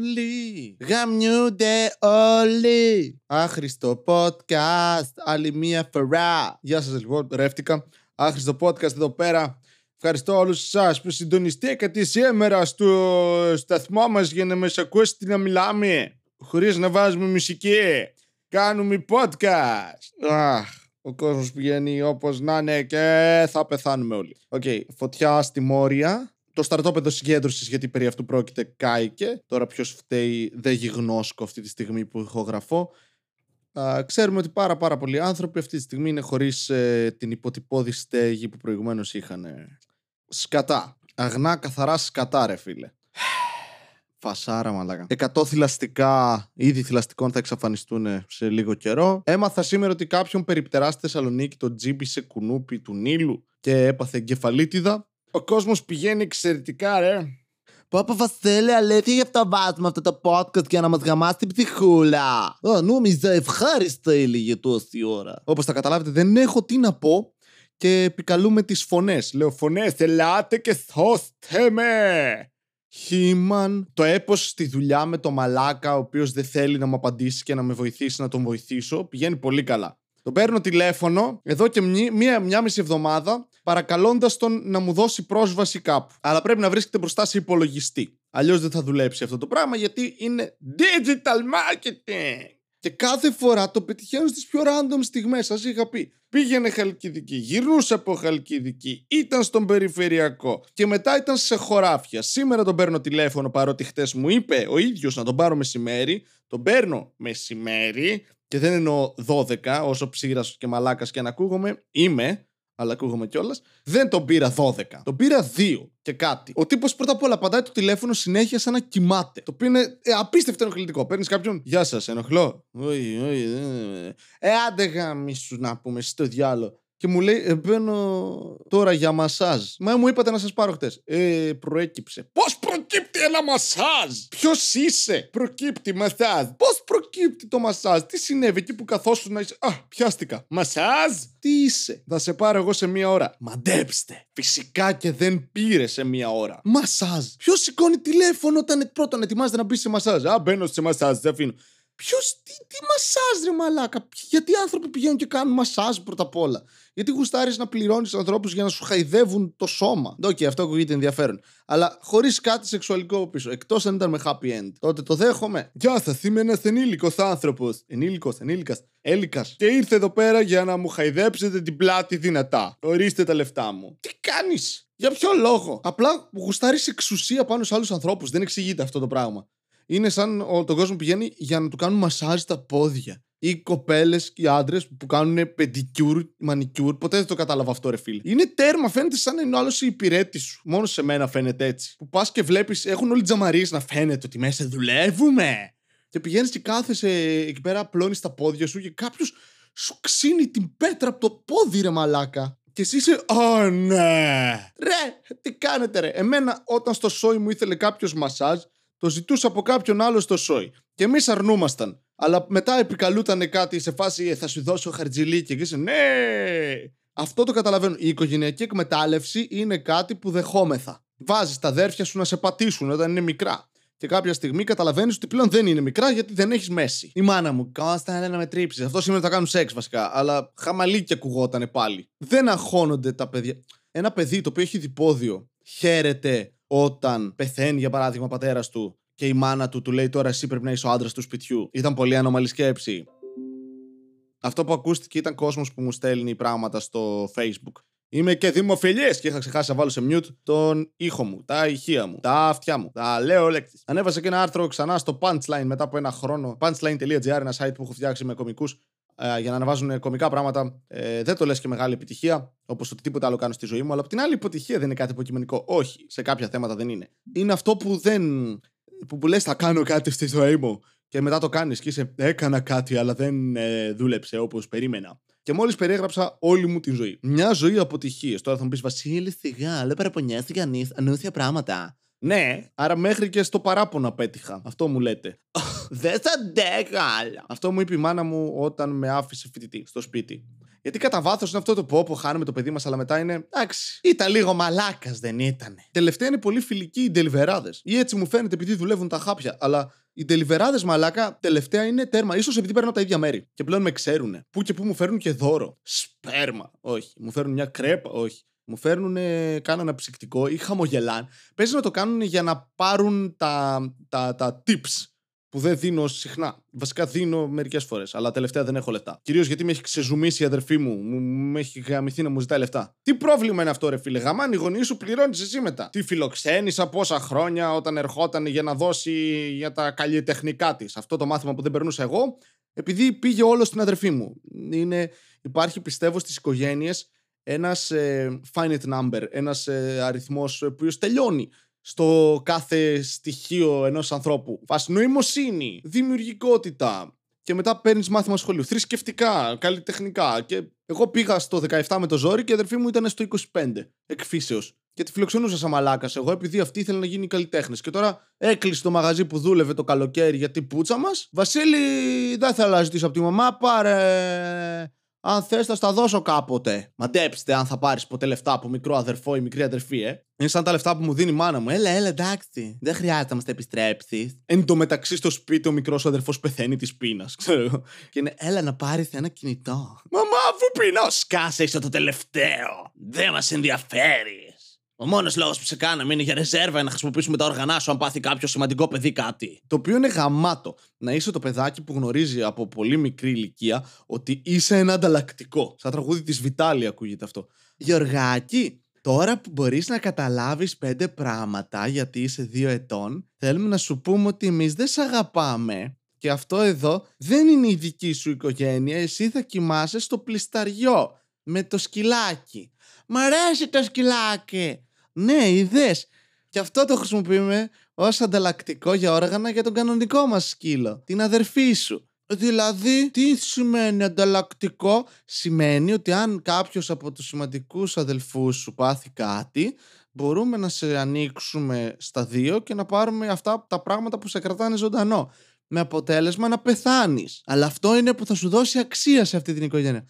όλοι. Γαμιούνται όλοι. Άχρηστο podcast. Άλλη μία φορά. Γεια σας λοιπόν, ρεύτηκα. Άχρηστο podcast εδώ πέρα. Ευχαριστώ όλους εσάς που συντονιστήκατε σήμερα στο σταθμό μας για να μας ακούσετε να μιλάμε. Χωρίς να βάζουμε μουσική. Κάνουμε podcast. Αχ, ο κόσμος πηγαίνει όπως να 'ναι και θα πεθάνουμε όλοι. Οκ, φωτιά στη Μόρια. Το στρατόπεδο συγκέντρωσης, γιατί περί αυτού πρόκειται, κάηκε. Τώρα ποιος φταίει δεν γιγνώσκω αυτή τη στιγμή που ηχογραφώ. Α, ξέρουμε ότι πάρα πάρα πολλοί άνθρωποι αυτή τη στιγμή είναι χωρίς ε, την υποτυπώδη στέγη που προηγουμένως είχαν. ε. Σκατά. Αγνά καθαρά σκατά ρε φίλε. Φασάρα μαλάκα. 100 θηλαστικά, είδη θηλαστικών θα εξαφανιστούν σε λίγο καιρό. Έμαθα σήμερα ότι κάποιον περιπτερά στη Θεσσαλονίκη το τζίμπησε κουνούπι του Νείλου και έπαθε εγκεφαλίτιδα. Ο κόσμος πηγαίνει εξαιρετικά ρε. Πάπα Βασίλη, αλήθεια γι' αυτό βάζουμε αυτό το podcast για να μας γαμάσει την ψυχούλα. Α, νόμιζα ευχάριστα έλεγε τόση ώρα. Όπως θα καταλάβετε δεν έχω τι να πω και επικαλούμε τις φωνές. Λέω φωνές, ελάτε και σώστε με. Χίμαν, το έπος στη δουλειά με το μαλάκα, ο οποίος δεν θέλει να μου απαντήσει και να με βοηθήσει να τον βοηθήσω, πηγαίνει πολύ καλά. Τον παίρνω τηλέφωνο εδώ και μνη- μία, μία μισή εβδομάδα, παρακαλώντας τον να μου δώσει πρόσβαση κάπου. Αλλά πρέπει να βρίσκεται μπροστά σε υπολογιστή. Αλλιώς δεν θα δουλέψει αυτό το πράγμα γιατί είναι digital marketing. Και κάθε φορά το πετυχαίνω στις πιο random στιγμές. Σας είχα πει. Πήγαινε Χαλκιδική, γυρνούσε από Χαλκιδική, ήταν στον περιφερειακό και μετά ήταν σε χωράφια. Σήμερα τον παίρνω τηλέφωνο παρότι χτες μου είπε ο ίδιος να τον πάρω μεσημέρι. Τον παίρνω μεσημέρι και δεν εννοώ 12, όσο ψήρας και μαλάκας και αν ακούγομαι. Είμαι, αλλά ακούγομαι κιόλας. Δεν τον πήρα 12. Τον πήρα 2 και κάτι. Ο τύπος πρώτα απ' όλα απαντάει το τηλέφωνο συνέχεια σαν να κοιμάται. Το οποίο είναι ε, απίστευτο ενοχλητικό. Παίρνεις κάποιον. Γεια σας, ενοχλώ. Όχι, όχι, δεν. Ε, άντε γαμίσου να πούμε στο διάλογο. Και μου λέει, ε, μπαίνω τώρα για μασάζ. Μα μου είπατε να σας πάρω χτες. Ε, προέκυψε. Πώς προκύπτει ένα μασάζ! Ποιος είσαι! Προκύπτει μασάζ. Πώς προκύπτει το μασάζ! Τι συνέβη εκεί που καθόσουν να είσαι; Α, πιάστηκα. Μασάζ! Τι είσαι! Θα σε πάρω εγώ σε μία ώρα. Μαντέψτε! Φυσικά και δεν πήρε σε μία ώρα. Μασάζ! Ποιος σηκώνει τηλέφωνο όταν πρώτον ετοιμάζεται να μπει σε μασάζ; Α, μπαίνω σε μασάζ, δεν αφήνω. Ποιος, τι, τι μασάζ, ρε μαλάκα; Γιατί οι άνθρωποι πηγαίνουν και κάνουν μασάζ πρώτα απ' όλα; Γιατί γουστάρεις να πληρώνεις ανθρώπους για να σου χαϊδεύουν το σώμα; Οκ, αυτό ακούγεται ενδιαφέρον. Αλλά χωρίς κάτι σεξουαλικό από πίσω. Εκτός αν ήταν με happy end. Τότε το δέχομαι. Γεια σας, είμαι ένας ενήλικος άνθρωπος. Ενήλικος, ενήλικας. Έλικας. Και ήρθε εδώ πέρα για να μου χαϊδέψετε την πλάτη δυνατά. Ορίστε τα λεφτά μου. Τι κάνεις; Για ποιο λόγο; Απλά γουστάρεις εξουσία πάνω σε άλλους ανθρώπους. Δεν εξηγείται αυτό το πράγμα. Είναι σαν ο, τον κόσμο πηγαίνει για να του κάνουν μασάζ στα πόδια. Ή κοπέλες και άντρες που κάνουν πεντικιούρ, μανικιούρ. Ποτέ δεν το κατάλαβα αυτό, ρε φίλε. Είναι τέρμα, φαίνεται σαν να είναι ο άλλος υπηρέτης σου. Μόνο σε μένα φαίνεται έτσι. Που πας και βλέπεις, έχουν όλοι τζαμαρίες να φαίνεται ότι μέσα δουλεύουμε. Και πηγαίνεις και κάθεσαι εκεί πέρα, απλώνεις τα πόδια σου και κάποιος σου ξύνει την πέτρα από το πόδι, ρε μαλάκα. Και εσύ είσαι, Ω ναι! Ρε, τι κάνετε, ρε. Εμένα, όταν στο σόι μου ήθελε κάποιος μασάζ, το ζητούσα από κάποιον άλλο στο σόι. Και εμείς αρνούμασταν. Αλλά μετά επικαλούταν κάτι σε φάση «Ε, θα σου δώσω χαρτζιλίκι και είσαι ναι. Αυτό το καταλαβαίνω. Η οικογενειακή εκμετάλλευση είναι κάτι που δεχόμεθα. Βάζεις τα αδέρφια σου να σε πατήσουν όταν είναι μικρά. Και κάποια στιγμή καταλαβαίνεις ότι πλέον δεν είναι μικρά γιατί δεν έχεις μέση. Η μάνα μου, Κώστα, έλα να με τρίψεις. Αυτό σήμερα θα κάνουν σεξ βασικά. Αλλά χαμαλίκια ακουγότανε πάλι. Δεν αγχώνονται τα παιδιά. Ένα παιδί το οποίο έχει διπόδιο χαίρεται όταν πεθαίνει, για παράδειγμα, ο πατέρας του και η μάνα του του λέει τώρα εσύ πρέπει να είσαι ο άντρας του σπιτιού. Ήταν πολύ ανώμαλη σκέψη. Αυτό που ακούστηκε ήταν κόσμος που μου στέλνει πράγματα στο Facebook. Είμαι και δημοφιλής και είχα ξεχάσει να βάλω σε mute τον ήχο μου, τα ηχεία μου, τα αυτιά μου. Τα λέω λέξει. Ανέβασα και ένα άρθρο ξανά στο Punchline μετά από ένα χρόνο. Punchline.gr, ένα site που έχω φτιάξει με κομικούς για να ανεβάζουν κομικά πράγματα. Ε, δεν το λες και μεγάλη επιτυχία, όπως οτιδήποτε άλλο κάνω στη ζωή μου. Αλλά απ' την άλλη, επιτυχία δεν είναι κάτι υποκειμενικό. Όχι, σε κάποια θέματα δεν είναι. Είναι αυτό που δεν. που, που λες, θα κάνω κάτι στη ζωή μου. Και μετά το κάνεις και είσαι, έκανα κάτι, αλλά δεν ε, δούλεψε όπως περίμενα. Και μόλις περιέγραψα όλη μου τη ζωή. Μια ζωή αποτυχίες. Τώρα θα μου πεις, Βασίλη, σιγά, δεν παραπονιέσαι κανεί ανούσια πράγματα. Ναι, άρα μέχρι και στο παράπονο απέτυχα. Αυτό μου λέτε. Δεν θα αντέχα άλλα. Αυτό μου είπε η μάνα μου όταν με άφησε φοιτητή στο σπίτι. Γιατί κατά βάθος είναι αυτό το πω που χάνουμε το παιδί μας, αλλά μετά είναι. Εντάξει, ήταν λίγο μαλάκας, δεν ήταν. Τελευταία είναι πολύ φιλικοί οι ντελιβεράδες. Ή έτσι μου φαίνεται επειδή δουλεύουν τα χάπια. Αλλά οι ντελιβεράδες μαλάκα τελευταία είναι τέρμα. σω επειδή παίρνω τα ίδια μέρη. Και πλέον με ξέρουν. Πού και πού μου φέρνουν και δώρο. Σπέρμα. Όχι. Μου φέρνουν μια κρέπα. Όχι. Μου φέρνουν, κάνω ένα ψυκτικό ή χαμογελάν. Παίζει να το κάνουν για να πάρουν τα, τα, τα tips που δεν δίνω συχνά. Βασικά δίνω μερικές φορές, αλλά τελευταία δεν έχω λεφτά. Κυρίως γιατί με έχει ξεζουμίσει η αδερφή μου, μου, μου έχει γαμηθεί να μου ζητάει λεφτά. Τι πρόβλημα είναι αυτό, ρε φίλε. Γαμάνι, οι γονείς σου πληρώνεις εσύ μετά. Τι φιλοξένησα πόσα χρόνια όταν ερχόταν για να δώσει για τα καλλιτεχνικά της. Αυτό το μάθημα που δεν περνούσα εγώ, επειδή πήγε όλο στην αδερφή μου. Είναι, υπάρχει, πιστεύω, στις οικογένειες ένας ε, finite number, ένας ε, αριθμός που τελειώνει στο κάθε στοιχείο ενός ανθρώπου. Φας νοημοσύνη, δημιουργικότητα και μετά παίρνεις μάθημα σχολείου. Θρησκευτικά, καλλιτεχνικά. Και εγώ πήγα στο 17 με το ζόρι και η αδερφή μου ήταν στο 25 εκφύσεως. Και τη φιλοξενούσα σαν μαλάκας εγώ, επειδή αυτή ήθελε να γίνει καλλιτέχνης. Και τώρα έκλεισε το μαγαζί που δούλευε το καλοκαίρι για την πούτσα μας. Βασίλη, δεν θέλω να ζητήσω από τη μαμά, πάρε αν θες, θα στα δώσω κάποτε. Μαντέψτε αν θα πάρεις ποτέ λεφτά από μικρό αδερφό ή μικρή αδερφή, ε. Είναι σαν τα λεφτά που μου δίνει η μάνα μου. Έλα, έλα, εντάξει. Δεν χρειάζεται να μας τα επιστρέψεις. Εν τω μεταξύ στο σπίτι ο μικρός αδερφός πεθαίνει της πείνας, ξέρω. Και είναι, έλα να πάρεις ένα κινητό. Μαμά, αφού πεινάω, σκάσε, είσαι το τελευταίο. Δεν μας ενδιαφέρει. Ο μόνος λόγος που σε κάναμε είναι για ρεζέρβα για να χρησιμοποιήσουμε τα όργανά σου αν πάθει κάποιο σημαντικό παιδί κάτι. Το οποίο είναι γαμάτο. Να είσαι το παιδάκι που γνωρίζει από πολύ μικρή ηλικία ότι είσαι ένα ανταλλακτικό. Σαν τραγούδι της Βιτάλη ακούγεται αυτό. Γιωργάκη, τώρα που μπορείς να καταλάβεις πέντε πράγματα γιατί είσαι δύο ετών, θέλουμε να σου πούμε ότι εμείς δεν σε αγαπάμε. Και αυτό εδώ δεν είναι η δική σου οικογένεια. Εσύ θα κοιμάσαι στο πλισταριό με το σκυλάκι. Μ' αρέσει το σκυλάκι. Ναι, είδε. Και αυτό το χρησιμοποιούμε ως ανταλλακτικό για όργανα για τον κανονικό μας σκύλο, την αδερφή σου. Δηλαδή, τι σημαίνει ανταλλακτικό, σημαίνει ότι αν κάποιος από τους σημαντικούς αδελφούς σου πάθει κάτι, μπορούμε να σε ανοίξουμε στα δύο και να πάρουμε αυτά τα πράγματα που σε κρατάνε ζωντανό. Με αποτέλεσμα να πεθάνεις. Αλλά αυτό είναι που θα σου δώσει αξία σε αυτή την οικογένεια.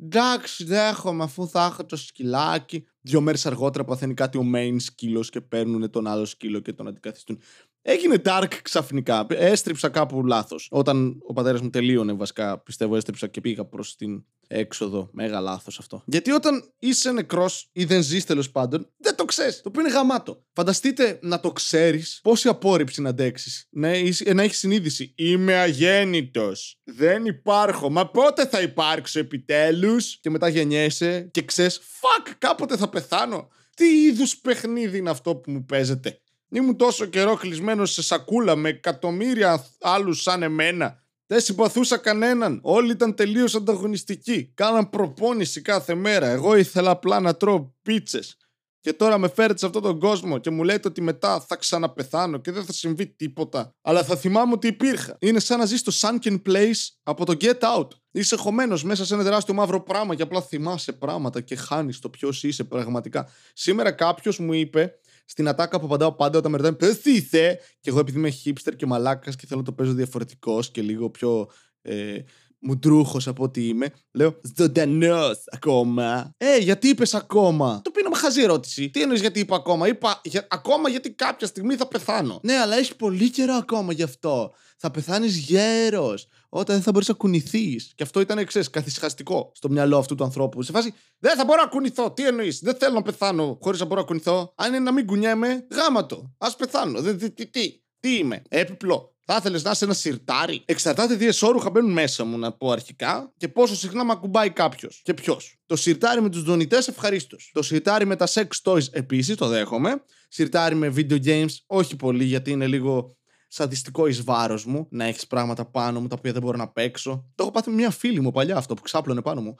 Εντάξει, δέχομαι αφού θα έχω το σκυλάκι. Δύο μέρες αργότερα παθαίνει κάτι ο main σκύλος και παίρνουν τον άλλο σκύλο και τον αντικαθιστούν. Έγινε dark ξαφνικά. Έστριψα κάπου λάθος. Όταν ο πατέρας μου τελείωνε, βασικά πιστεύω, έστριψα και πήγα προς την έξοδο. Μέγα λάθος αυτό. Γιατί όταν είσαι νεκρός ή δεν ζεις τέλος πάντων, δεν το ξέρεις. Το οποίο είναι γαμάτο. Φανταστείτε να το ξέρεις πόση απόρριψη να αντέξεις. Ναι, να έχεις συνείδηση. Είμαι αγέννητος. Δεν υπάρχω. Μα πότε θα υπάρξω επιτέλους; Και μετά γεννιέσαι και ξέρεις, fuck, κάποτε θα πεθάνω. Τι είδους παιχνίδι είναι αυτό που μου παίζετε; Ήμουν τόσο καιρό κλεισμένος σε σακούλα με εκατομμύρια άλλους σαν εμένα. Δεν συμπαθούσα κανέναν. Όλοι ήταν τελείως ανταγωνιστικοί. Κάναν προπόνηση κάθε μέρα. Εγώ ήθελα απλά να τρώω πίτσες. Και τώρα με φέρετε σε αυτόν τον κόσμο και μου λέτε ότι μετά θα ξαναπεθάνω και δεν θα συμβεί τίποτα. Αλλά θα θυμάμαι ότι υπήρχα. Είναι σαν να ζει στο Sunken Place από το Get Out. Είσαι χωμένος μέσα σε ένα τεράστιο μαύρο πράγμα και απλά θυμάσαι πράγματα και χάνεις το ποιος είσαι πραγματικά. Σήμερα κάποιος μου είπε στην ατάκα που απαντάω πάντα όταν με ρωτάνε Πες τι είσαι. Και εγώ επειδή είμαι hipster και μαλάκας και θέλω να το παίζω διαφορετικός και λίγο πιο ε, μουντρούχο από ό,τι είμαι, λέω Ζωντανός ακόμα. Ε, γιατί είπες ακόμα; Το πίνω με χαζή ερώτηση. Τι εννοείς γιατί είπα ακόμα; Είπα για, ακόμα γιατί κάποια στιγμή θα πεθάνω. Ναι, αλλά έχεις πολύ καιρό ακόμα γι' αυτό. Θα πεθάνεις γέρος όταν δεν θα μπορείς να κουνηθείς. Και αυτό ήταν εξή, καθησυχαστικό στο μυαλό αυτού του ανθρώπου. Σε φάση, δεν θα μπορώ να κουνηθώ. Τι εννοείς, δεν θέλω να πεθάνω χωρίς να μπορώ να κουνηθώ. Αν είναι να μην κουνιέμαι, γάμα το. Α πεθάνω. Δεν, τι, τι, τι, τι είμαι, έπιπλο. Θα ήθελες να είσαι ένα σιρτάρι. Εξαρτάται τι εσόρουχα μπαίνουν μέσα μου, να πω αρχικά, και πόσο συχνά με ακουμπάει κάποιος. Και ποιος. Το σιρτάρι με τους δονητές, ευχαρίστως. Το σιρτάρι με τα sex toys, επίσης, το δέχομαι. Σιρτάρι με video games, όχι πολύ, γιατί είναι λίγο σαντιστικό εις βάρος μου να έχεις πράγματα πάνω μου τα οποία δεν μπορώ να παίξω. Το έχω πάθει με μια φίλη μου παλιά αυτό που ξάπλωνε πάνω μου.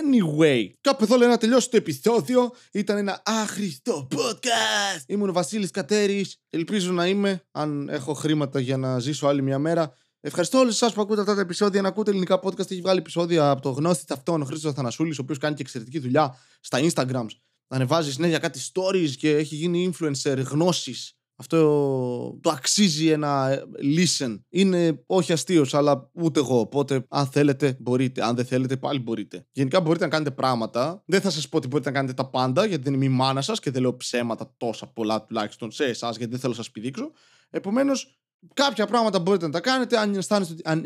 Anyway, κάπου εδώ λέει να τελειώσει το επεισόδιο. Ήταν ένα άχρηστο podcast. Ήμουν ο Βασίλης Κατέρης. Ελπίζω να είμαι, αν έχω χρήματα για να ζήσω άλλη μια μέρα. Ευχαριστώ όλους εσάς που ακούτε αυτά τα επεισόδια. Να ακούτε ελληνικά podcast. Έχει βγάλει επεισόδια από το γνώστης αυτόν, ο Χρήστος Αθανασούλης, ο οποίος κάνει και εξαιρετική δουλειά στα Instagrams. Ανεβάζει συνέχεια κάτι stories και έχει γίνει influencer γνώσης Αυτό το αξίζει ένα ε, listen. Είναι όχι αστείος, αλλά ούτε εγώ. Οπότε, αν θέλετε, μπορείτε. Αν δεν θέλετε, πάλι μπορείτε. Γενικά μπορείτε να κάνετε πράγματα. Δεν θα σας πω ότι μπορείτε να κάνετε τα πάντα, γιατί δεν είμαι η μάνα σας και δεν λέω ψέματα τόσα πολλά τουλάχιστον σε εσάς, γιατί δεν θέλω να σας πηδήξω. Επομένως, κάποια πράγματα μπορείτε να τα κάνετε αν αισθάνεστε. Αν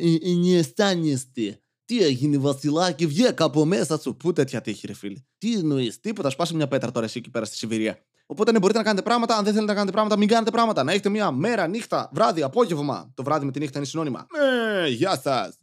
αισθάνεστε τι έγινε, Βασιλάκι, βγήκε από μέσα σου. Πού τέτοια τύχη, ρε φίλε. Τι εννοείς, τίποτα, σπάσε μια πέτρα τώρα εσύ εκεί πέρα στη Σιβηρία. Οπότε ναι, μπορείτε να κάνετε πράγματα. Αν δεν θέλετε να κάνετε πράγματα, μην κάνετε πράγματα. Να έχετε μια μέρα, νύχτα, βράδυ, απόγευμα. Το βράδυ με τη νύχτα είναι συνώνυμα. Ναι, γεια σας.